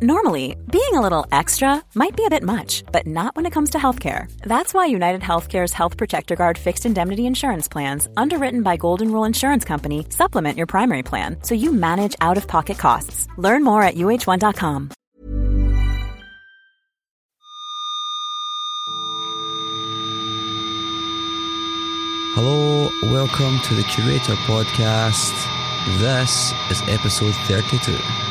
Normally, being a little extra might be a bit much, but not when it comes to healthcare. That's why United Healthcare's Health Protector Guard fixed indemnity insurance plans, underwritten by Golden Rule Insurance Company, supplement your primary plan so you manage out of pocket costs. Learn more at uh1.com. Hello, welcome to the Curator Podcast. This is episode 32.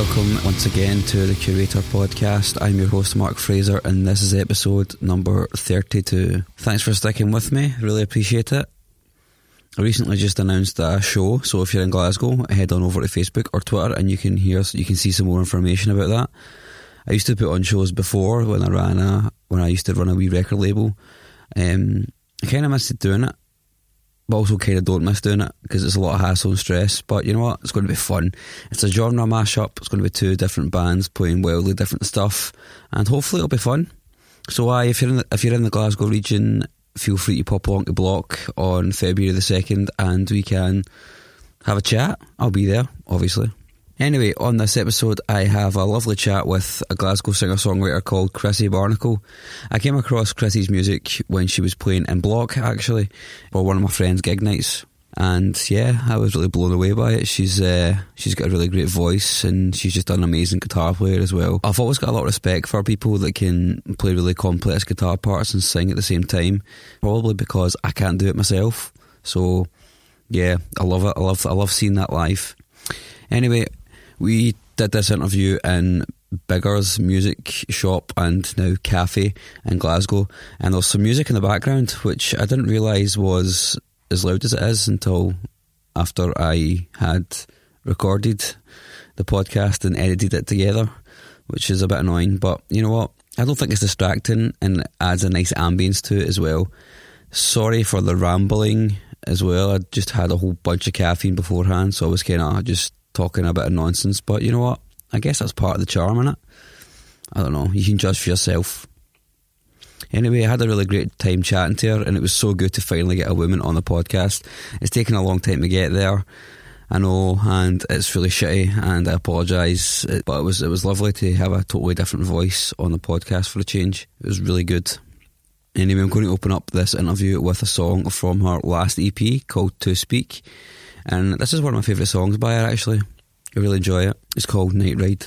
Welcome once again to the Curator Podcast. I'm your host, Mark Fraser, and this is episode number 32. Thanks for sticking with me, really appreciate it. I recently just announced a show, so if you're in Glasgow, head on over to Facebook or Twitter and you can hear, you can see some more information about that. I used to put on shows before when I ran a, when I used to run a wee record label. Um, I kind of missed doing it also kind of don't miss doing it because it's a lot of hassle and stress. But you know what? It's going to be fun. It's a genre mashup. It's going to be two different bands playing wildly different stuff, and hopefully it'll be fun. So, uh, if you're in the, if you're in the Glasgow region, feel free to pop along to Block on February the second, and we can have a chat. I'll be there, obviously. Anyway, on this episode, I have a lovely chat with a Glasgow singer songwriter called Chrissy Barnacle. I came across Chrissy's music when she was playing in Block, actually, or one of my friend's gig nights. And yeah, I was really blown away by it. She's uh, she's got a really great voice, and she's just an amazing guitar player as well. I've always got a lot of respect for people that can play really complex guitar parts and sing at the same time. Probably because I can't do it myself. So yeah, I love it. I love I love seeing that live. Anyway, we did this interview in Biggar's music shop and now cafe in Glasgow, and there's some music in the background which I didn't realise was as loud as it is until after I had recorded the podcast and edited it together, which is a bit annoying. But you know what? I don't think it's distracting and adds a nice ambience to it as well. Sorry for the rambling as well. I just had a whole bunch of caffeine beforehand, so I was kind of just talking a bit of nonsense. But you know what? I guess that's part of the charm, in it. I don't know. You can judge for yourself. Anyway, I had a really great time chatting to her, and it was so good to finally get a woman on the podcast. It's taken a long time to get there, I know, and it's really shitty, and I apologise. But it was it was lovely to have a totally different voice on the podcast for a change. It was really good. Anyway, I'm going to open up this interview with a song from her last EP called To Speak. And this is one of my favourite songs by her, actually. I really enjoy it. It's called Night Ride.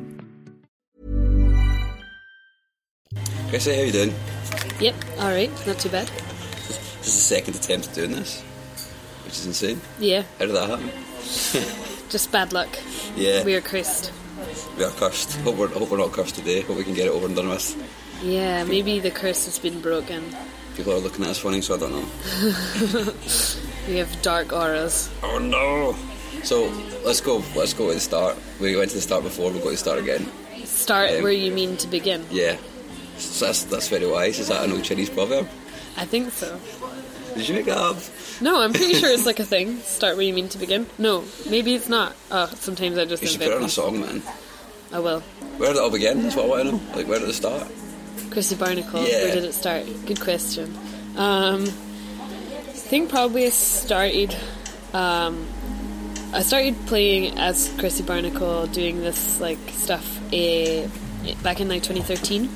Chrissy, how you doing? Yep, alright, not too bad. This is the second attempt at doing this, which is insane. Yeah, How did that happen? just bad luck. Yeah, We are cursed. we are cursed. Hope we're, hope we're not cursed today. Hope we can get it over and done with. Yeah, maybe the curse has been broken. People are looking at us funny, so I don't know. We have dark auras. Oh no! So let's go. Let's go to the start. We went to the start before. We'll go to the start again. Start Um, where you mean to begin. Yeah. So that's that's very wise. Is that an old Chinese proverb? I think so. Did you make that up? No, I'm pretty sure it's like a thing. Start where you mean to begin. No, maybe it's not. Oh, sometimes I just You should put it on a song, man. I will. Where did it all begin? That's what I want to know. Like, where did it start? Chrissy Barnacle, Yeah. where did it start? Good question. Um, I think probably I started. Um, I started playing as Chrissy Barnacle, doing this like stuff uh, back in like 2013.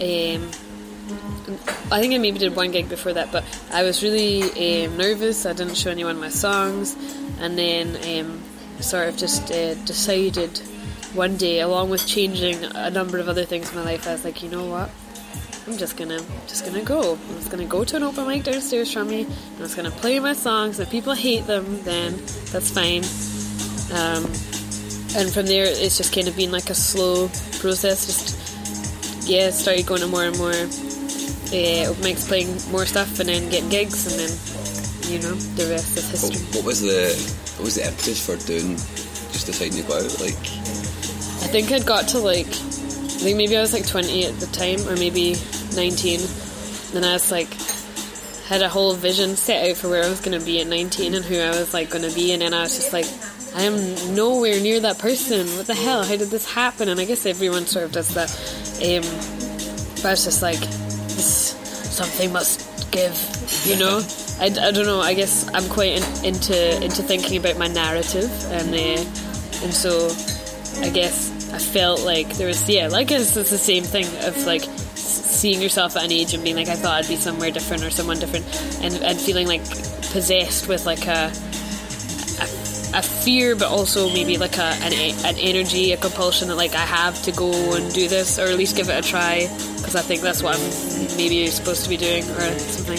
Um, I think I maybe did one gig before that, but I was really um, nervous. I didn't show anyone my songs, and then um, sort of just uh, decided one day, along with changing a number of other things in my life, I was like, you know what? I'm just gonna just gonna go. I'm just gonna go to an open mic downstairs from me. I'm just gonna play my songs. If people hate them, then that's fine. Um, and from there, it's just kind of been like a slow process. Just yeah, started going to more and more uh, open mics, playing more stuff, and then getting gigs, and then you know the rest is What, history. what was the what was the impetus for doing just deciding to go out? Like, I think I'd got to like, I think maybe I was like 20 at the time, or maybe 19. And I was like, had a whole vision set out for where I was going to be at 19 and who I was like going to be. And then I was just like, I am nowhere near that person. What the hell? How did this happen? And I guess everyone sort of does that. Um, but I was just like, this, something must give, you know? I, I don't know. I guess I'm quite in, into into thinking about my narrative, and uh, and so I guess I felt like there was yeah, like it's, it's the same thing of like seeing yourself at an age and being like I thought I'd be somewhere different or someone different, and and feeling like possessed with like a a, fear, but also maybe like a an, an energy, a compulsion that like I have to go and do this or at least give it a try because I think that's what I'm maybe supposed to be doing or something.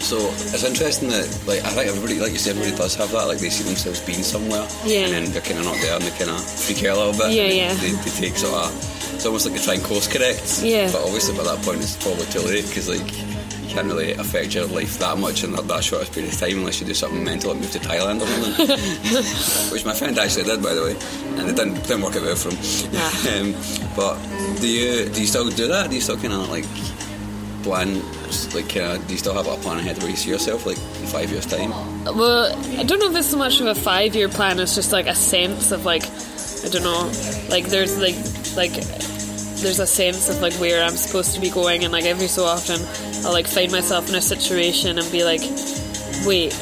so it's interesting that like I think everybody, like you said, everybody does have that. Like they see themselves being somewhere, Yeah. and then they're kind of not there, and they kind of freak out a little bit. Yeah, they, yeah. They, they take sort of it's almost like you try and course correct. Yeah. But obviously by that point it's probably too late because like can't really affect your life that much in that, that short period of time unless you do something mental and move to Thailand or something. Which my friend actually did, by the way, and it didn't, didn't work out well for him. Nah. um, but do you do you still do that? Do you still kind of like plan? Like, uh, do you still have a plan ahead where you see yourself like in five years' time? Well, I don't know if it's so much of a five year plan. It's just like a sense of like, I don't know, like there's like like there's a sense of like where I'm supposed to be going, and like every so often I'll like find myself in a situation and be like, wait,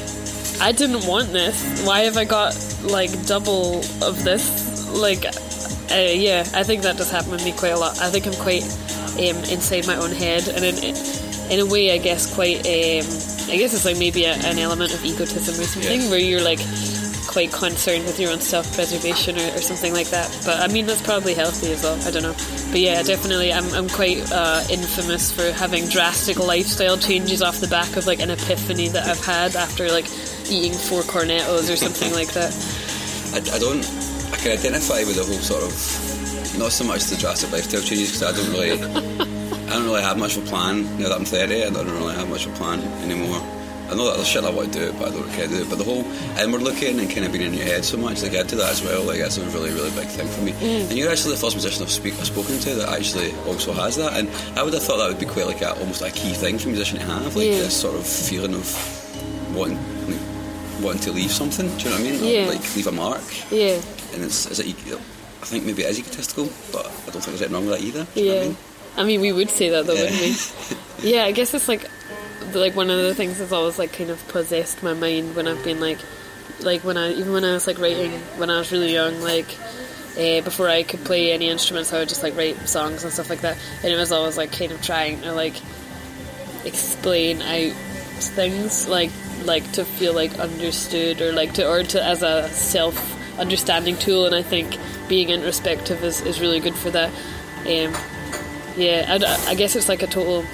I didn't want this. Why have I got like double of this? Like, uh, yeah, I think that does happen with me quite a lot. I think I'm quite um, inside my own head, and in in a way, I guess quite. Um, I guess it's like maybe a, an element of egotism or something, where you're like quite concerned with your own self-preservation or, or something like that. But I mean, that's probably healthy as well. I don't know. But yeah, definitely, I'm I'm quite uh, infamous for having drastic lifestyle changes off the back of like an epiphany that I've had after like eating four cornettos or something like that. I, I don't. I can identify with the whole sort of not so much the drastic lifestyle changes because I don't really. I don't really have much of a plan now that I'm 30. I don't really have much of a plan anymore. I know that there's shit I want to do, it, but I don't care to do it. But the whole inward looking and kind of being in your head so much, like I do that as well. Like that's a really, really big thing for me. Mm. And you're actually the first musician I've, speak, I've spoken to that actually also has that. And I would have thought that would be quite like a, almost a key thing for a musician to have, like Yeah. this sort of feeling of wanting, like, wanting to leave something. Do you know what I mean? Yeah. like leave a mark Yeah, and it's is it I think maybe it is egotistical, but I don't think there's anything wrong with that either. Do you know what I yeah. mean? I mean, we would say that though, Yeah. wouldn't we? Yeah, I guess it's like like one of the things that's always like kind of possessed my mind when I've been like like when I even when I was like writing when I was really young like uh, before I could play any instruments I would just like write songs and stuff like that. And it was always like kind of trying to like explain out things like like to feel like understood or like to or to as a self understanding tool. And I think being introspective is, is really good for that. Um, yeah I, I guess it's like a total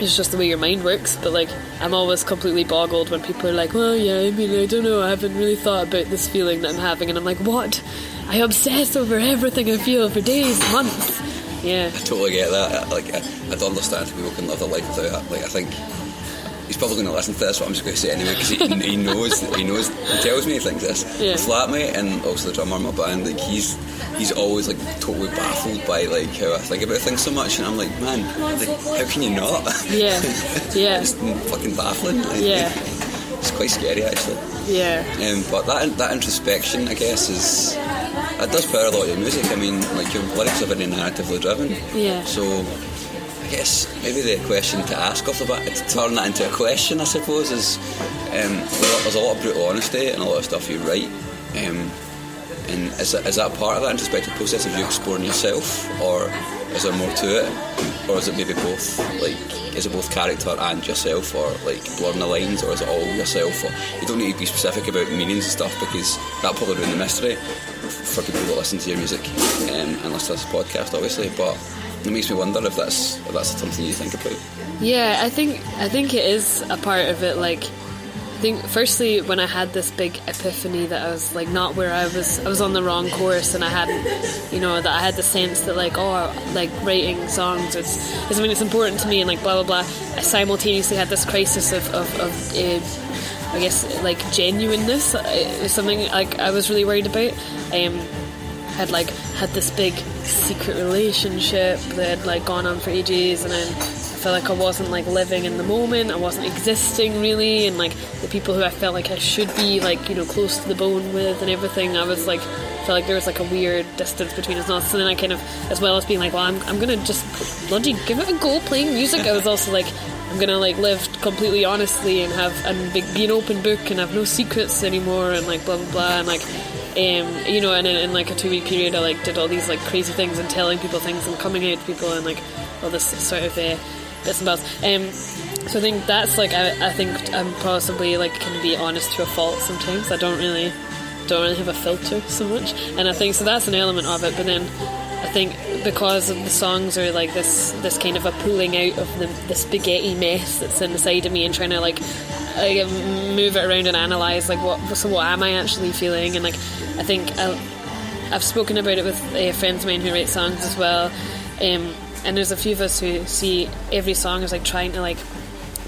it's just the way your mind works but like I'm always completely boggled when people are like well yeah I mean I don't know I haven't really thought about this feeling that I'm having and I'm like what I obsess over everything I feel for days months yeah I totally get that. Like I, I don't understand how people can live their life without that. Like I think he's probably going to listen to this, but I'm just going to say anyway because he, he knows he knows he tells me he thinks this. Yeah. The flatmate and also the drummer in my band, like he's he's always like totally baffled by like how I think about things so much, and I'm like, man, like, how can you not? yeah yeah it's fucking baffling. Like, Yeah. it's quite scary actually. yeah Um, but that that introspection, I guess, is it does power a lot of your music. I mean, like your lyrics are very narratively driven. Yeah. So, guess maybe the question to ask off the bat, to turn that into a question, I suppose, is um, there's a lot of brutal honesty and a lot of stuff you write. Um, and is that, is that part of that introspective process of you exploring yourself, or is there more to it, or is it maybe both? Like, is it both character and yourself, or like blurring the lines, or is it all yourself? Or you don't need to be specific about meanings and stuff because that probably ruin the mystery for people that listen to your music um, and listen to this podcast, obviously. But it makes me wonder if that's if that's something you think about. Yeah, I think I think it is a part of it. Like, I think firstly when I had this big epiphany that I was like not where I was, I was on the wrong course, and I hadn't, you know, that I had the sense that like oh, like writing songs is, is something that's important to me, and like blah blah blah. I simultaneously had this crisis of of. of uh, I guess like genuineness uh, is something like I was really worried about. Um, had like had this big secret relationship that had like gone on for ages and then I felt like I wasn't like living in the moment I wasn't existing really and like the people who I felt like I should be like you know close to the bone with and everything I was like felt like there was like a weird distance between us and and then I kind of as well as being like well I'm, I'm gonna just bloody give it a go playing music I was also like I'm gonna like live completely honestly and have and be, be an open book and have no secrets anymore and like blah blah blah and like um, you know, and in, in like a two week period, I like did all these like crazy things and telling people things and coming out to people and like all this sort of uh, bits and bobs. Um, so I think that's like I, I think I'm possibly like can be honest to a fault sometimes. I don't really don't really have a filter so much, and I think so that's an element of it. But then I think because of the songs are like this this kind of a pulling out of the, the spaghetti mess that's inside of me and trying to like like move it around and analyze like what so what am I actually feeling and like I think I, I've spoken about it with uh, friends of mine who write songs as well Um, and there's a few of us who see every song as like trying to like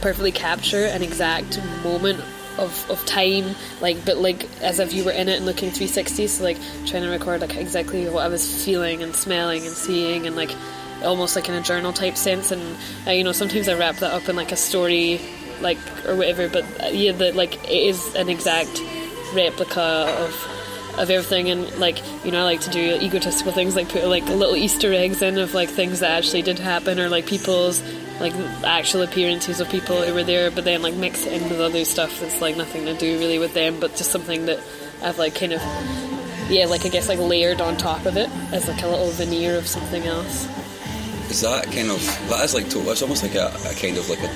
perfectly capture an exact moment of, of time, like but like as if you were in it and looking 360. So like trying to record like exactly what I was feeling and smelling and seeing and like almost like in a journal type sense. And uh, you know sometimes I wrap that up in like a story, like or whatever. But uh, yeah, that like it is an exact replica of of everything and like you know I like to do egotistical things like put like little Easter eggs in of like things that actually did happen or like people's like actual appearances of people who were there but then like mix it in with other stuff that's like nothing to do really with them but just something that I've like kind of yeah like I guess like layered on top of it as like a little veneer of something else Is that kind of that is like total? It's almost like a, a kind of like a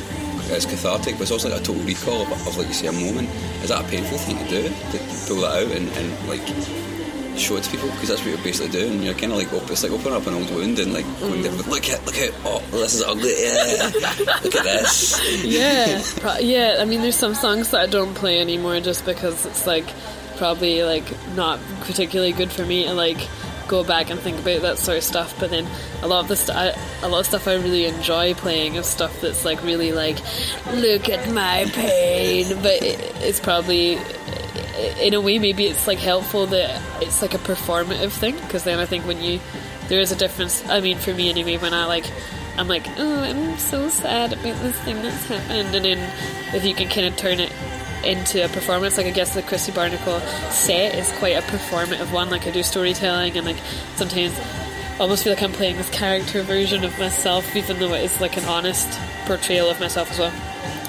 it's cathartic, but it's also like a total recall of, of like you say a moment. Is that a painful thing to do to pull that out and, and like show it to people because that's what you're basically doing. You're kind of like op- it's like opening up an old wound and like going mm. there, look at look at oh this is ugly yeah look at this yeah yeah I mean there's some songs that I don't play anymore just because it's like probably like not particularly good for me and like go back and think about that sort of stuff but then a lot of the st- lot of stuff I really enjoy playing is stuff that's like really like look at my pain. But it, it's probably in a way maybe it's like helpful that it's like a performative thing because then I think when you there is a difference I mean for me anyway when I like I'm like oh I'm so sad about this thing that's happened and then if you can kind of turn it into a performance. Like I guess the Chrissy Barnacle set is quite a performative one. Like I do storytelling and like sometimes I almost feel like I'm playing this character version of myself even though it is like an honest portrayal of myself as well.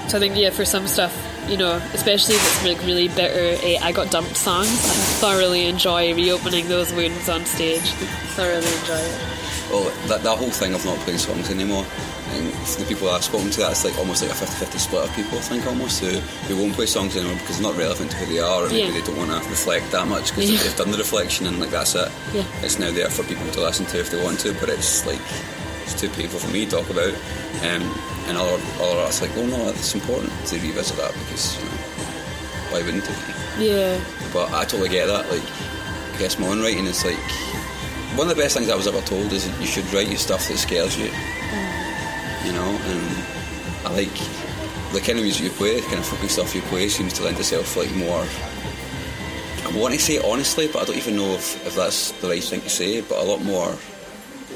So I think yeah for some stuff you know especially if it's like really bitter eh, I got dumped songs. I thoroughly enjoy reopening those wounds on stage. Thoroughly enjoy it. Well that, that whole thing of not playing songs anymore and for the people I've spoken to that's like almost like a 50-50 split of people I think almost who, who won't play songs anymore because it's not relevant to who they are or maybe Yeah. they don't want to reflect that much because Yeah. they've done the reflection and like that's it Yeah. it's now there for people to listen to if they want to but it's like it's too painful for me to talk about um, and other, other artists like oh no it's important to revisit that because you know why wouldn't it yeah but I totally get that. Like, I guess my own writing is like one of the best things I was ever told is that you should write your stuff that scares you. You know, and I like the kind of music you play, the kind of fucking stuff you play seems to lend itself like more. I want to say honestly, but I don't even know if, if that's the right thing to say. But a lot more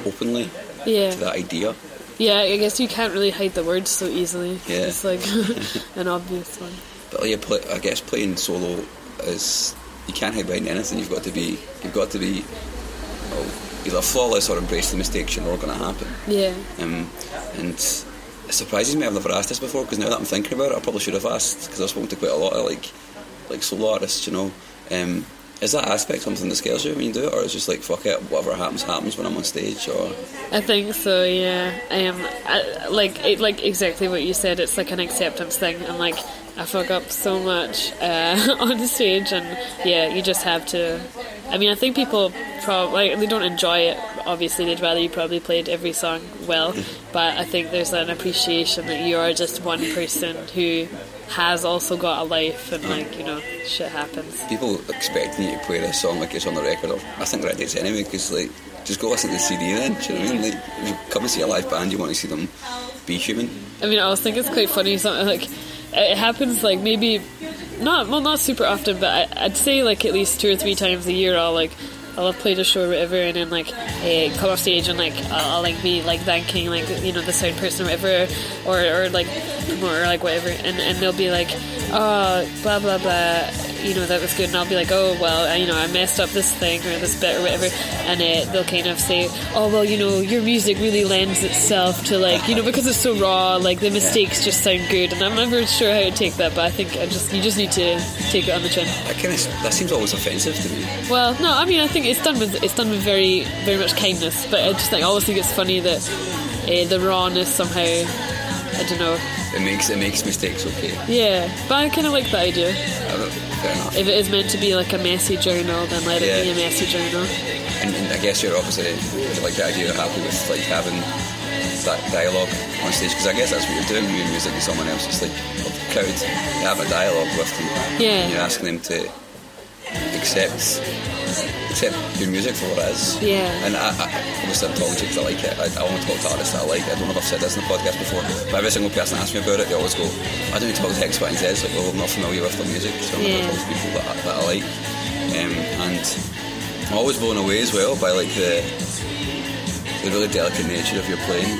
openly yeah to that idea. yeah I guess you can't really hide the words so easily Yeah. it's like an obvious one But like, play, I guess playing solo is you can't hide behind anything. You've got to be you've got to be well, either flawless or embrace the mistakes you know are going to happen. yeah Um, and it surprises me I've never asked this before because now that I'm thinking about it, I probably should have asked because I've spoken to quite a lot of like like solo artists. You know, um, is that aspect something that scares you when you do it, or is it just like fuck it, whatever happens happens when I'm on stage? Or I think so. Yeah. Um. I, like it, like exactly what you said. It's like an acceptance thing. And like I fuck up so much uh, on the stage, and yeah, you just have to. I mean, I think people probably like, they don't enjoy it. Obviously, they'd rather you probably played every song well. But I think there's an appreciation that you are just one person who has also got a life, and like you know, shit happens. people expecting you to play this song like it's on the record, or I think they're anyway because like just go listen to the CD then. Do you know what I mean? Like if you come and see a live band, you want to see them be human. I mean, I always think it's quite funny. Something like it happens, like maybe not well, not super often, but I, I'd say like at least two or three times a year. I'll like I'll have played a show or whatever, and then like eh, come off stage and like I'll, I'll like be like thanking like you know the sound person or whatever, or or like or like whatever, and and they'll be like, oh blah blah blah. You know that was good, and I'll be like, oh well, I- you know I messed up this thing or this bit or whatever, and uh, they'll kind of say, oh well, you know your music really lends itself to like you know because it's so raw, like the mistakes just sound good, and I'm never sure how to take that, but I think I just you just need to take it on the chin. That kind of that seems always offensive to me. Well, no, I mean, I think it's done with it's done with very, very much kindness. But I just think I always think it's funny that uh, the rawness somehow, I don't know. It makes it makes mistakes okay. Yeah, but I kind of like the idea. I don't, fair enough. If it is meant to be like a messy journal, then let it be a messy journal. And, and I guess you're obviously like the idea of happy with like having that dialogue on stage because I guess that's what you're doing when you're music and someone else. It's like the crowd, you have a dialogue with them. Yeah. And you're asking them to accept accept your music for what it is. Yeah. And I, I obviously I'm talking to you because I like it. I, I want to talk to artists that I like. I don't know if I've said this in the podcast before, but every single person asks me about it, they always go, "I don't need to talk to X, Y, and Z." It's like, well, I'm not familiar with their music, so I'm Yeah. going to talk to people that, I- that I like. Um, and I'm always blown away as well by like the the really delicate nature of your playing,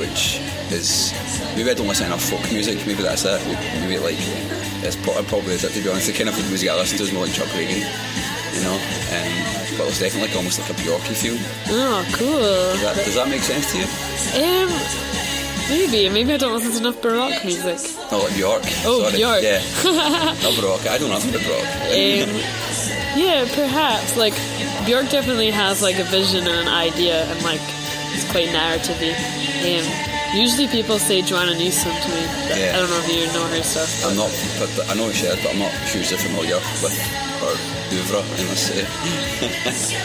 which is maybe I don't listen to enough folk music. Maybe that's it. Maybe like it's pro- probably is it to be honest. The kind of music I listen to is more like Chuck Ragan, you know. Um, but it's definitely like almost like a Bjorky feel. Oh, cool. Does that, does that make sense to you? Um, maybe. Maybe I don't listen to enough Baroque music. Oh, like Bjork. Oh, Sorry. Bjork. Yeah. Not Baroque. I don't know about Baroque. Um, yeah, perhaps. Like Bjork definitely has like a vision and an idea, and like it's quite narrativey. Um, usually people say Joanna Newsom to me. Yeah. I don't know if you know her stuff. I'm not, but I know she is, but I'm not hugely familiar with her oeuvre, I must say.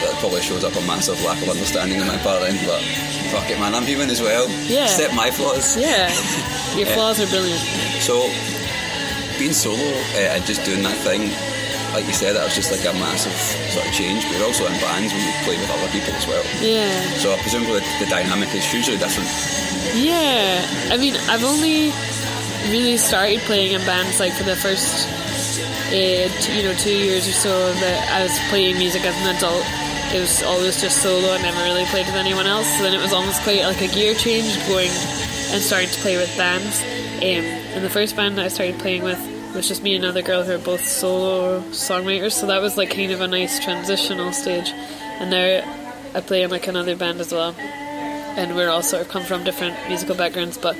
that probably shows up a massive lack of understanding on my part then, but fuck it, man, I'm human as well. Yeah. Accept my flaws. Yeah, your Yeah. flaws are brilliant. So, being solo uh, and just doing that thing, like you said, that was just like a massive sort of change. But you're also in bands when you play with other people as well. Yeah. So, presumably the, the dynamic is hugely different. Yeah, I mean, I've only really started playing in bands like for the first, uh, t- you know, two years or so that I was playing music as an adult. It was always just solo. I never really played with anyone else. So then it was almost quite like a gear change going and starting to play with bands. Um, and the first band that I started playing with was just me and another girl who are both solo songwriters. So that was like kind of a nice transitional stage. And now I play in like another band as well and we're all sort of come from different musical backgrounds but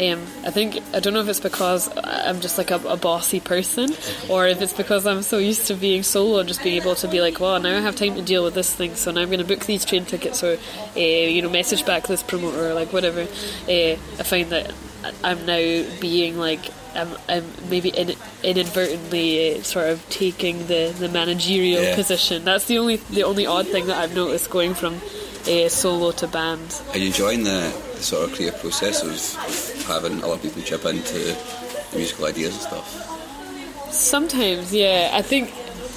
um, I think I don't know if it's because I'm just like a, a bossy person or if it's because I'm so used to being solo and just being able to be like well now I have time to deal with this thing so now I'm going to book these train tickets or uh, you know message back this promoter or like whatever uh, I find that I'm now being like I'm, I'm maybe in, inadvertently uh, sort of taking the, the managerial Yeah. position that's the only the only odd thing that I've noticed going from uh, solo to band Are you enjoying the, the sort of creative process of, having other people chip into the musical ideas and stuff? Sometimes, yeah. I think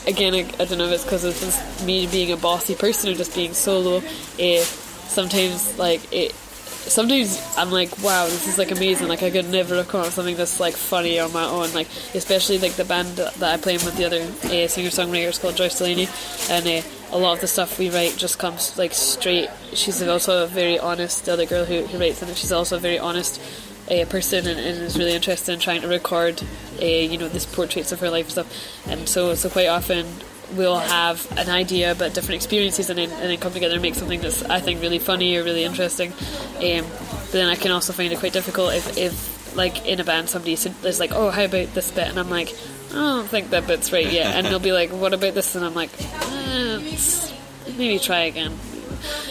again, I, I don't know if it's because of me being a bossy person or just being solo. Eh, sometimes, like it. Sometimes I'm like, wow, this is like amazing. Like I could never have come up with something that's like funny on my own. Like especially like the band that I play in with the other uh, singer songwriters called Joyce Delaney, and uh, a lot of the stuff we write just comes like straight. She's also a very honest. The other girl who, who writes in it, she's also a very honest a person and, and is really interested in trying to record, uh, you know, these portraits of her life and stuff. And so, so quite often we'll have an idea about different experiences and then, and then come together and make something that's I think really funny or really interesting. Um, but then I can also find it quite difficult if, if like in a band somebody is like, oh, how about this bit? And I'm like, I don't think that bit's right yet. And they'll be like, what about this? And I'm like, eh, maybe try again.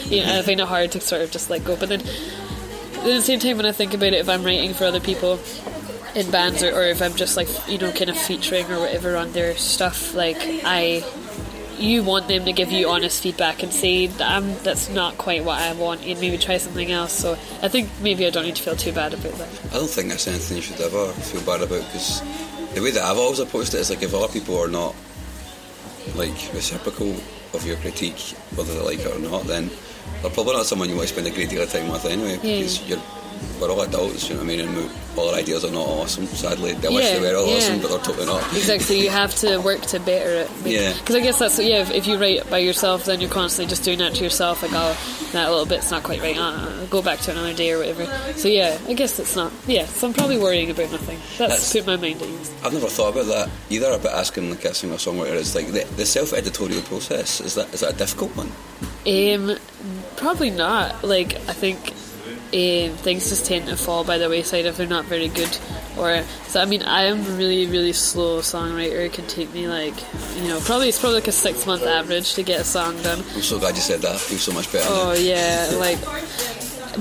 You know, I find it hard to sort of just like go. But then at the same time, when I think about it, if I'm writing for other people in bands or, or if I'm just like you know kind of featuring or whatever on their stuff, like I, you want them to give you honest feedback and say um, that's not quite what I want, and maybe try something else. So I think maybe I don't need to feel too bad about that. I don't think that's anything you should ever feel bad about because the way that I've always approached it is like if other people are not like reciprocal of your critique, whether they like it or not, then they're probably not someone you want to spend a great deal of time with anyway because you're we're all adults, you know what I mean, and all our ideas are not awesome. Sadly, they wish Yeah, they were all yeah. awesome, but they're totally not. Exactly, you have to work to better it. Yeah. Because I guess that's yeah. If, if you write by yourself, then you're constantly just doing that to yourself. Like, oh, that little bit's not quite right. Uh, go back to another day or whatever. So yeah, I guess it's not. Yeah, so I'm probably worrying about nothing. That's, That's- put my mind at ease. I've never thought about that either. About asking like a singer songwriter, it's like the, the self-editorial process. Is that is that a difficult one? Um, probably not. Like I think. Um, things just tend to fall by the wayside if they're not very good. Or so I mean, I am a really, really slow songwriter. It can take me like, you know, probably it's probably like a six month average to get a song done. I'm so glad you said that. I feel so much better. Oh yeah, like.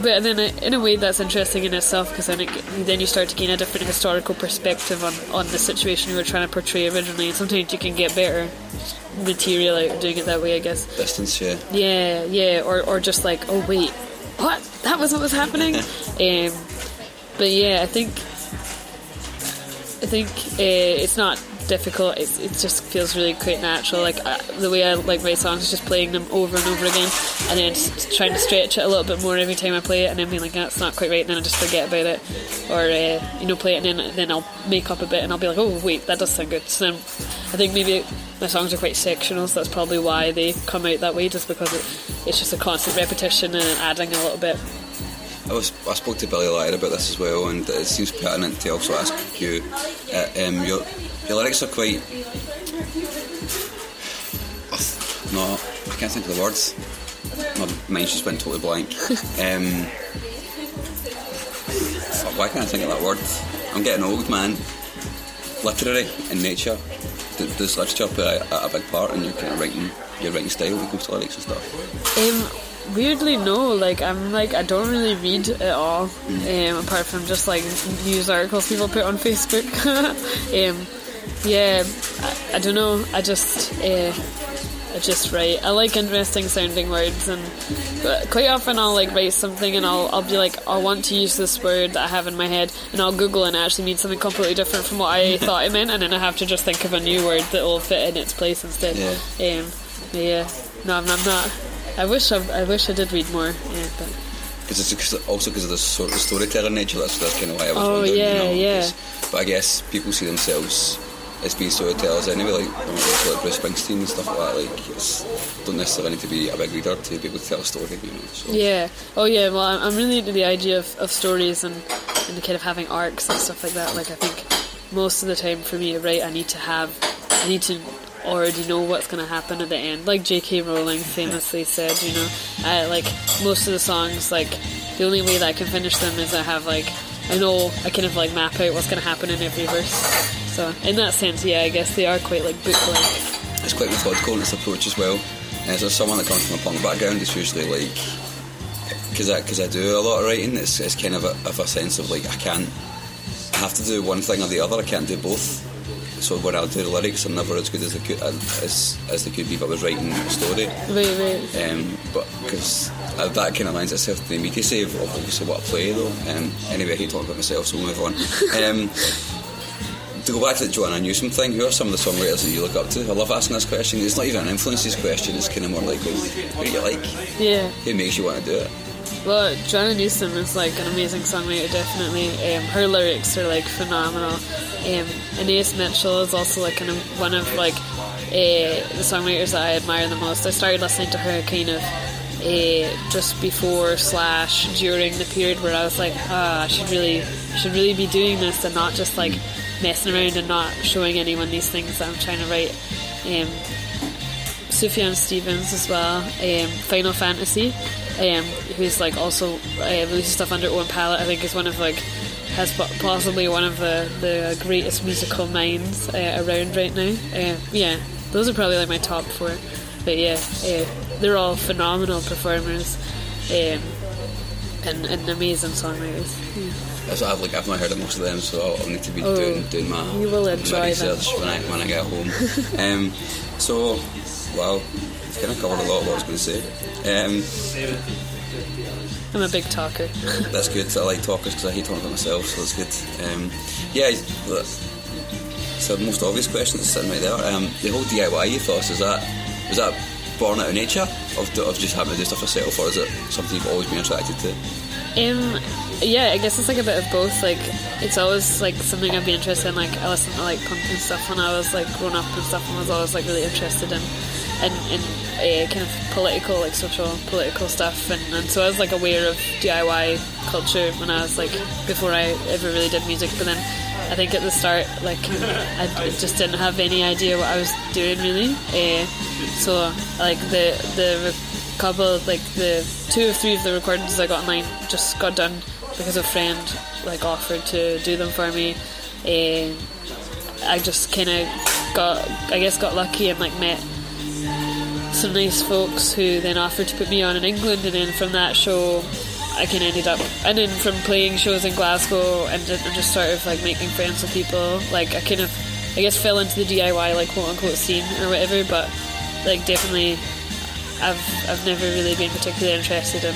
But then, uh, in a way, that's interesting in itself because then, it, then you start to gain a different historical perspective on, on the situation you were trying to portray originally. And sometimes you can get better material out of doing it that way, I guess. Distance, yeah. Yeah, yeah, or or just like, oh wait, what? That was what was happening. um, but yeah, I think I think uh, it's not difficult. It's, it just feels really quite natural. Like uh, the way I like write songs is just playing them over and over again, and then just trying to stretch it a little bit more every time I play it, and then being like, that's not quite right, and then I just forget about it, or uh, you know, play it, and then then I'll make up a bit, and I'll be like, oh wait, that does sound good. So then I think maybe my songs are quite sectional, so that's probably why they come out that way, just because it, it's just a constant repetition and adding a little bit. I, was, I spoke to Billy Liar about this as well, and it seems pertinent to also ask you. Uh, um, your, your lyrics are quite. Oh, no, I can't think of the words. My mind just went totally blank. um, why can't I think of that word? I'm getting old, man. Literary in nature. D- Does literature play a, a big part in your kind of writing, your writing style it comes to lyrics and stuff? Um, weirdly, no. Like I'm like I don't really read at all, um, apart from just like news articles people put on Facebook. um, yeah, I, I don't know. I just uh, just write. I like interesting sounding words, and but quite often I'll like write something and I'll I'll be like I want to use this word that I have in my head, and I'll Google and it actually means something completely different from what I thought it meant, and then I have to just think of a new word that will fit in its place instead. Yeah. Um, but yeah, no, I'm, I'm not. I wish I, I wish I did read more. Yeah, but Because it's also because of the sort of storytelling nature. That's, that's kind of why I was Oh, wondering. yeah, you know, yeah. But I guess people see themselves as being storytellers anyway. Like, I mean, it's like Bruce Springsteen and stuff like that. Like, it's, don't necessarily need to be a big reader to be able to tell a story. You know. So. yeah, oh yeah. Well, I'm, really into the idea of, of stories and and kind of having arcs and stuff like that. Like I think most of the time for me to write, I need to have, I need to already know what's going to happen at the end. Like J.K. Rowling famously said, you know, I, like most of the songs, like the only way that I can finish them is I have like I know I kind of like map out what's going to happen in every verse. So in that sense, yeah, I guess they are quite like book-like. It's quite methodical in its approach as well. And as someone that comes from a punk background, it's usually like because I because I do a lot of writing. It's, it's kind of a, of a sense of like I can't. I have to do one thing or the other. I can't do both. So when I do the lyrics, I'm never as good as they could as as they could be if I was writing a story. Right, right. Um, but because uh, that kind of lines itself to the immediacy of obviously what I play though. Um, anyway, I hate talking about myself, so we'll move on. Um, to go back to the Joanna Newsom thing, who are some of the songwriters that you look up to? I love asking this question. It's not even an influences question. It's kind of more like, well, who do you like? Yeah. Who makes you want to do it? Well, Joanna Newsom is like an amazing songwriter, definitely. Um, her lyrics are like phenomenal. Um, Anais Mitchell is also like an, one of like uh, the songwriters that I admire the most. I started listening to her kind of uh, just before slash during the period where I was like, ah, I should really, I should really be doing this and not just like messing around and not showing anyone these things that I'm trying to write. Um, Sufjan Stevens as well, um, Final Fantasy, um, who's like also uh, releases stuff under Owen Pallett. I think is one of like has possibly one of the, the greatest musical minds uh, around right now. Uh, yeah, those are probably like my top four. But yeah, uh, they're all phenomenal performers um, and, and amazing songwriters. Yeah. That's I've like I've not heard of most of them, so I'll, I'll need to be Oh, doing doing my, you will my enjoy them. research when I when I get home. um, so, well, I've kind of covered a lot of what I was going to say. Um, I'm a big talker. That's good. I like talkers because I hate talking about myself, so that's good. Um, yeah, so the most obvious question that's sitting right there. Um, the whole DIY ethos is that was that born out of nature of, of just having to do stuff yourself, or is it something you've always been attracted to? Um, yeah, I guess it's like a bit of both. Like, it's always like something I've been interested in. Like, I listened to like punk and stuff when I was like growing up and stuff, and was always like really interested in in, in uh, kind of political, like social political stuff. And, and so I was like aware of DIY culture when I was like before I ever really did music. But then I think at the start, like I just didn't have any idea what I was doing really. Uh, so like the the couple, like the two or three of the recordings I got online just got done because a friend like offered to do them for me. Uh, I just kind of got, I guess, got lucky and like met some nice folks who then offered to put me on in England, and then from that show, I kind of ended up, and then from playing shows in Glasgow and, and just sort of like making friends with people, like I kind of, I guess, fell into the DIY like quote unquote scene or whatever, but like definitely, I've I've never really been particularly interested in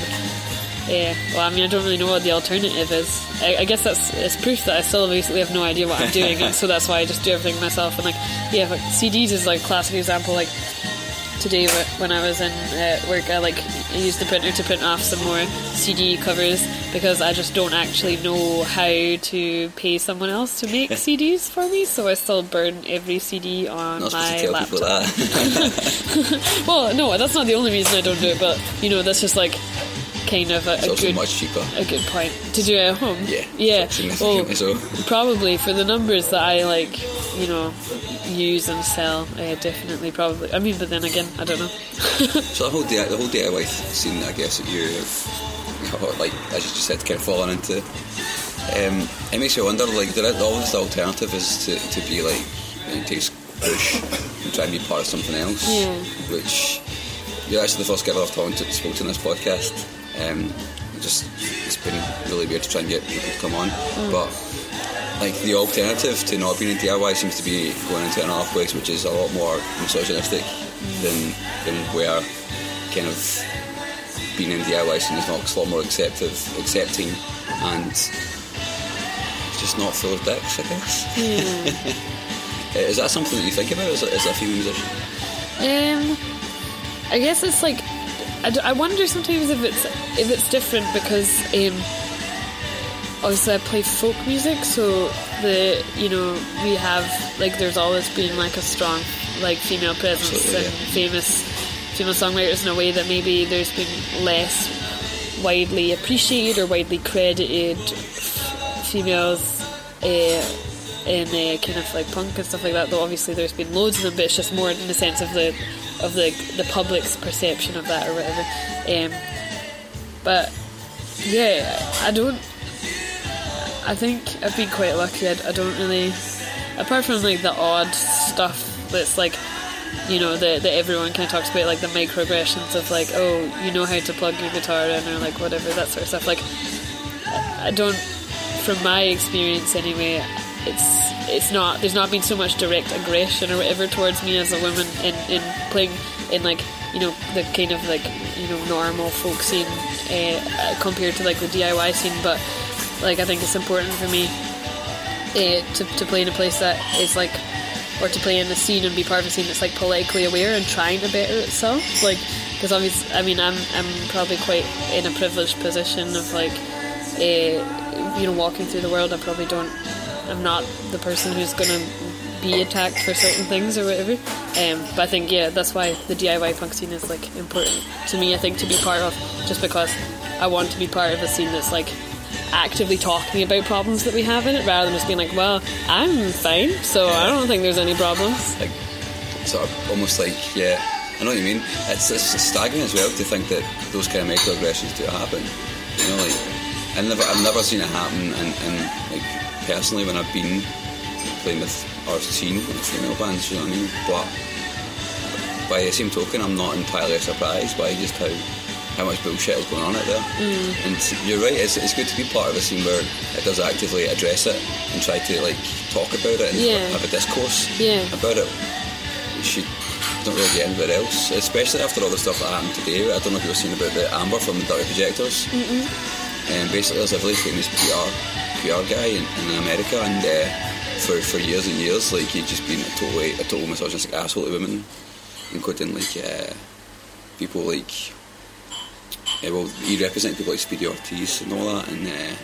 Yeah. Well, I mean, I don't really know what the alternative is. I, I guess that's it's proof that I still basically have no idea what I'm doing, and so that's why I just do everything myself. And like, yeah, like CDs is like classic example. Like today wh- when I was in uh, work, I like used the printer to print off some more CD covers because I just don't actually know how to pay someone else to make CDs for me. So I still burn every CD on Not my to tell laptop. that. Well, no, that's not the only reason I don't do it, but you know, that's just like kind of a, a good much cheaper. a good point to do it at home. Yeah, yeah. significantly so. probably for the numbers that I like, you know, use and sell, uh, definitely, probably. I mean, but then again, I don't know. So the whole DIY, the whole DIY scene, I guess that you, like as you just said, kind of fallen into. Um, it makes you wonder, like, there is always the alternative is to, to be like, you know, take push and try and be part of something else. Yeah. Which you're actually the first girl I've talked to, spoke to in this podcast. Um, just it's been really weird to try and get people to come on, but like the alternative to not being in DIY seems to be going into another place which is a lot more misogynistic than than where kind of being in DIY scene is not a lot more acceptive, accepting, and just not full of dicks, I guess. Uh, is that something that you think about as a, as a female musician? Um, I guess it's like I, d- I wonder sometimes if it's if it's different because um, obviously I play folk music, so the you know we have like there's always been like a strong like female presence Absolutely, and yeah. famous female songwriters in a way that maybe there's been less widely appreciated or widely credited f- females. Uh, in uh, kind of like punk and stuff like that. Though obviously there's been loads of them, but it's just more in the sense of the of the the public's perception of that or whatever. Um, but yeah, I don't. I think I've been quite lucky. I, I don't really, apart from like the odd stuff that's like, you know, that that everyone kind of talks about, like the microaggressions of like, oh, you know how to plug your guitar in or like whatever that sort of stuff. Like, I don't, from my experience anyway, it's it's not there's not been so much direct aggression or whatever towards me as a woman in, in playing in like you know the kind of like you know normal folk scene uh, compared to like the DIY scene but like I think it's important for me uh, to, to play in a place that is like or to play in a scene and be part of a scene that's like politically aware and trying to better itself like because obviously I mean I'm I'm probably quite in a privileged position of like uh, you know walking through the world I probably don't I'm not the person who's to be attacked for certain things or whatever. Um, but I think yeah, that's why the DIY punk scene is like important to me. I think to be part of, just because I want to be part of a scene that's like actively talking about problems that we have in it, rather than just being like, well, I'm fine, so I don't think there's any problems. Like, sort of almost like, yeah, I know what you mean. It's, it's staggering as well to think that those kind of microaggressions do happen. You know, like, I've never, I've never seen it happen, and, and like, personally, when I've been playing with our scene with female bands, you know what I mean? But by the same token, I'm not entirely surprised by just how how much bullshit is going on out there. And you're right, it's, it's good to be part of a scene where it does actively address it and try to like talk about it and Yeah. have a discourse Yeah. about it. You should don't really get anywhere else, especially after all the stuff that happened today. I don't know if you've seen about the Amber from the Dirty Projectors. Mm-mm. And basically, there's a really famous PR PR guy in, in America, and uh, for for years and years, like he'd just been a totally a total misogynistic asshole to women, including like uh, people like. Uh, well, he represented people like Speedy Ortiz and all that, and uh,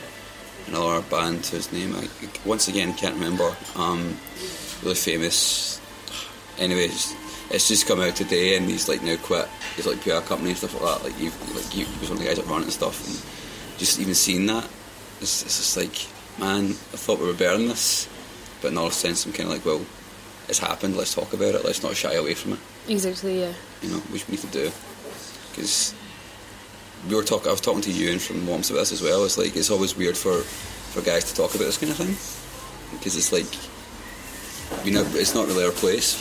another band whose name I once again can't remember. Um, really famous. Anyways, it's just come out today, and he's like now quit his like PR company and stuff like that. Like he, like he was one of the guys that run it and stuff, and just even seeing that, it's, it's just like, man, I thought we were better than this, but in all sense, I'm kind of like, well, it's happened. Let's talk about it. Let's not shy away from it. Exactly, yeah. You know, which we need to do because we were talking. I was talking to you and from Moms about this as well. It's like it's always weird for for guys to talk about this kind of thing because it's like you know it's not really our place.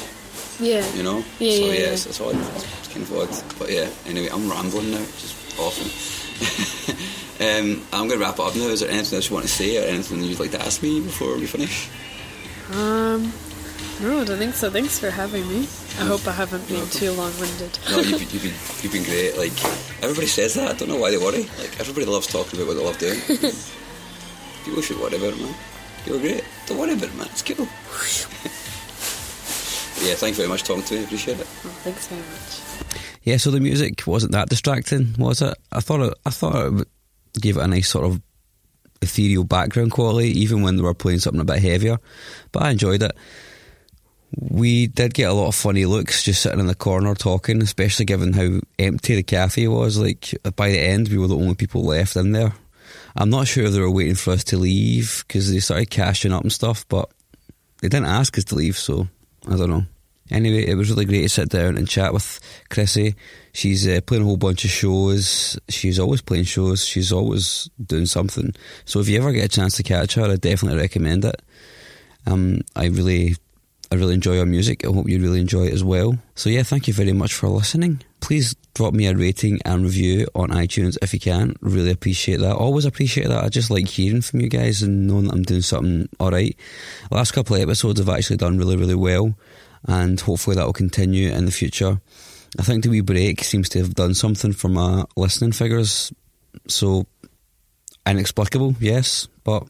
Yeah. You know. Yeah, so yeah, yeah, yeah. It's, it's odd. It's kind of odd. But yeah. Anyway, I'm rambling now, which is awful. um, I'm going to wrap up now. Is there anything else you want to say or anything you'd like to ask me before we finish? Um, No, I don't think so. Thanks for having me. I hope I haven't been too long-winded. No, you've been, you've been you've been great. Like everybody says that. I don't know why they worry. Like everybody loves talking about what they love doing. People should worry about it, man. You're great. Don't worry about it, man. It's cool. yeah, thank you very much for talking to me. Appreciate it. Oh, thanks very much. Yeah, so the music wasn't that distracting, was it? I thought it, I thought it w- gave it a nice sort of ethereal background quality, even when they were playing something a bit heavier. But I enjoyed it. We did get a lot of funny looks just sitting in the corner talking, especially given how empty the cafe was. Like by the end, we were the only people left in there. I'm not sure if they were waiting for us to leave because they started cashing up and stuff, but they didn't ask us to leave, so I don't know. Anyway, it was really great to sit down and chat with Chrissy. She's uh, playing a whole bunch of shows. She's always playing shows. She's always doing something. So if you ever get a chance to catch her, I definitely recommend it. Um, I really, I really enjoy your music. I hope you really enjoy it as well. So yeah, thank you very much for listening. Please drop me a rating and review on iTunes if you can. Really appreciate that. Always appreciate that. I just like hearing from you guys and knowing that I'm doing something alright. The last couple of episodes have actually done really, really well and hopefully that will continue in the future. I think the wee break seems to have done something for my listening figures. So inexplicable, yes, but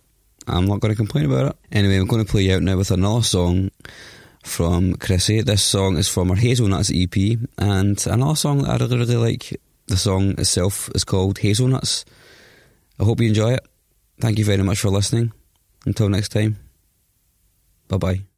I'm not going to complain about it. Anyway, I'm going to play you out now with another song from Chrissy. This song is from her Hazelnuts EP, and another song that I really, really like. The song itself is called Hazelnuts. I hope you enjoy it. Thank you very much for listening. Until next time, bye bye.